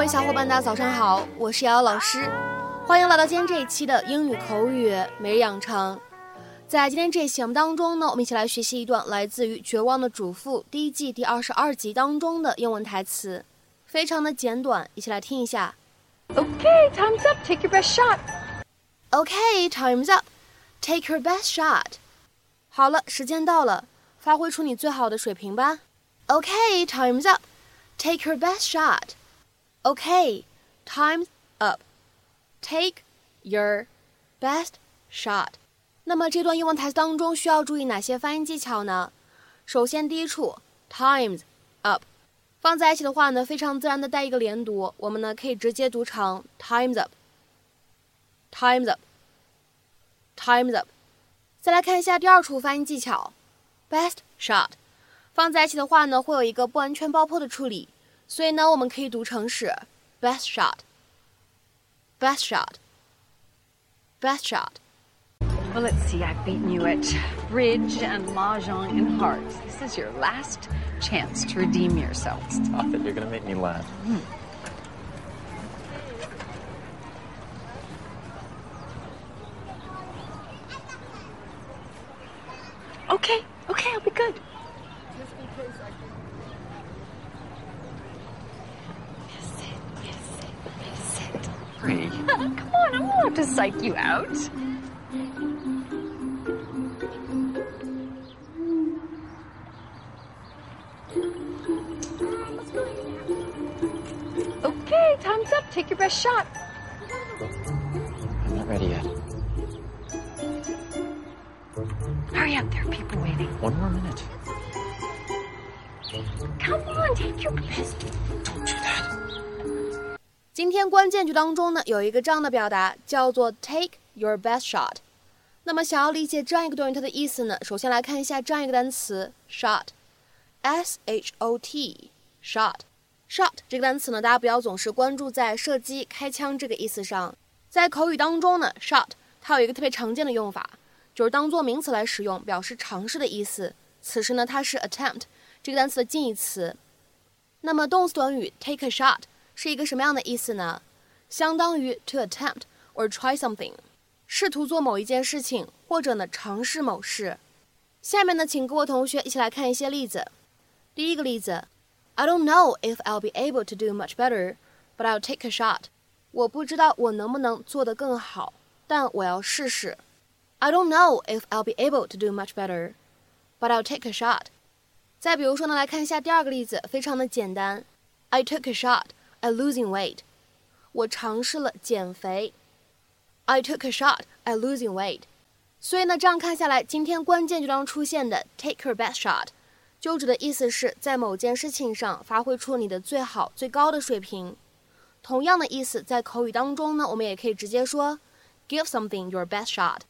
嗨，各位小伙伴，大家早上好，我是瑶瑶老师，欢迎来到今天这一期的英语口语每日养成。在今天这一期节目当中呢，我们一起来学习一段来自于《绝望的主妇》第一季第二十二集当中的英文台词，非常的简短，一起来听一下。Okay, time's up. Take your best shot. Okay, time's up. Take your best shot. 好了，时间到了，发挥出你最好的水平吧。Okay, time's up. Take your best shot. Okay, time's up. Take your best shot. 那么这段英文台词当中需要注意哪些发音技巧呢？首先，第一处 times up 放在一起的话呢，非常自然的带一个连读，我们呢可以直接读成 times up，times up，times up。再来看一下第二处发音技巧，best shot 放在一起的话呢，会有一个不完全爆破的处理， 所以呢，我们可以读成是 best shot，best shot，best shot。Well, let's see. I've beaten you at bridge and mahjong and hearts. This is your last chance to redeem yourself. Stop it. You're going to make me laugh. Okay, okay, I'll be good. Yes, Come on, I'm allowed to psych you out. Okay, time's up. Take your best shot. I'm not ready yet. Hurry up, there are people waiting. One more minute. Come on, take your best. Don't do that. 今天关键句当中呢，有一个这样的表达叫做 take your best shot。那么想要理解这样一个短语它的意思呢，首先来看一下这样一个单词 shot，s h o t，shot。shot 这个单词呢，大家不要总是关注在射击、开枪这个意思上，在口语当中呢，shot 它有一个特别常见的用法，就是当做名词来使用，表示尝试的意思。此时呢，它是 attempt 这个单词的近义词。那么动词短语 take a shot 是一个什么样的意思呢？相当于 to attempt or try something，试图做某一件事情，或者呢尝试某事。下面呢，请各位同学一起来看一些例子。第一个例子，I don't know if I'll be able to do much better, but I'll take a shot。我不知道我能不能做得更好，但我要试试。I don't know if I'll be able to do much better, but I'll take a shot。再比如说呢，来看一下第二个例子，非常的简单。I took a shot at losing weight。我尝试了减肥。I took a shot at losing weight。所以呢，这样看下来，今天关键句当中出现的 take your best shot，就指的意思是在某件事情上发挥出你的最好、最高的水平。同样的意思，在口语当中呢，我们也可以直接说 give something your best shot，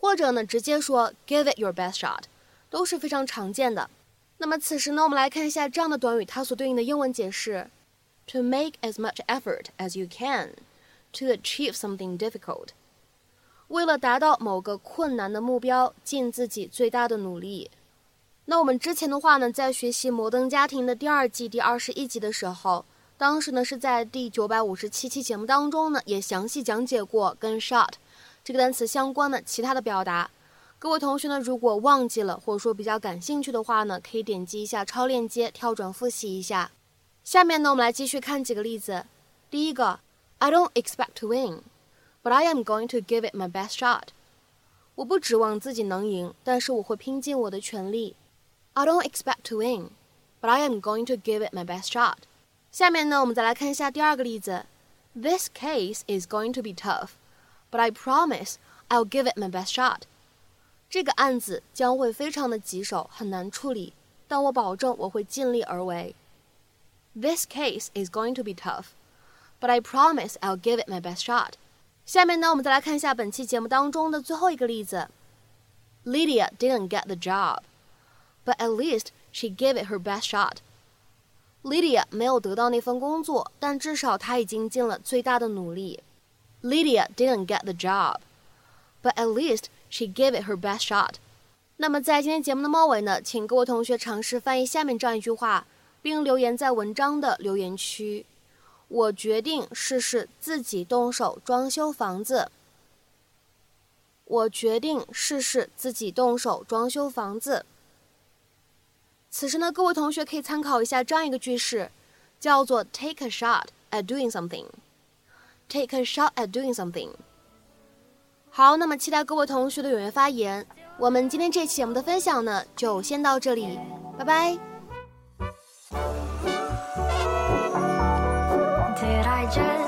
或者呢，直接说 give it your best shot，都是非常常见的。那么此时呢，我们来看一下这样的短语它所对应的英文解释：to make as much effort as you can to achieve something difficult。为了达到某个困难的目标，尽自己最大的努力。那我们之前的话呢，在学习《摩登家庭》的第二季第二十一集的时候，当时呢是在第九百五十七期节目当中呢，也详细讲解过跟 shot 这个单词相关的其他的表达。各位同学呢，如果忘记了或者说比较感兴趣的话呢，可以点击一下超链接跳转复习一下。下面呢，我们来继续看几个例子。第一个，I don't expect to win, but I am going to give it my best shot。我不指望自己能赢，但是我会拼尽我的全力。I don't expect to win, but I am going to give it my best shot。下面呢，我们再来看一下第二个例子。This case is going to be tough, but I promise I'll give it my best shot。这个案子将会非常的棘手，很难处理，但我保证我会尽力而为。 This case is going to be tough, but I promise I'll give it my best shot。下面呢，我们再来看一下本期节目当中的最后一个例子。Lydia didn't get the job, but at least she gave it her best shot。Lydia 没有得到那份工作，但至少她已经尽了最大的努力。Lydia didn't get the job, but at least she gave it her best shot。那么在今天节目的末尾呢，请各位同学尝试翻译下面这样一句话， 并留言在文章的留言区。我决定试试自己动手装修房子。我决定试试自己动手装修房子。此时呢，各位同学可以参考一下这样一个句式，叫做 “take a shot at doing something”。take a shot at doing something。好，那么期待各位同学的踊跃发言。我们今天这期节目的分享呢，就先到这里，拜拜。Just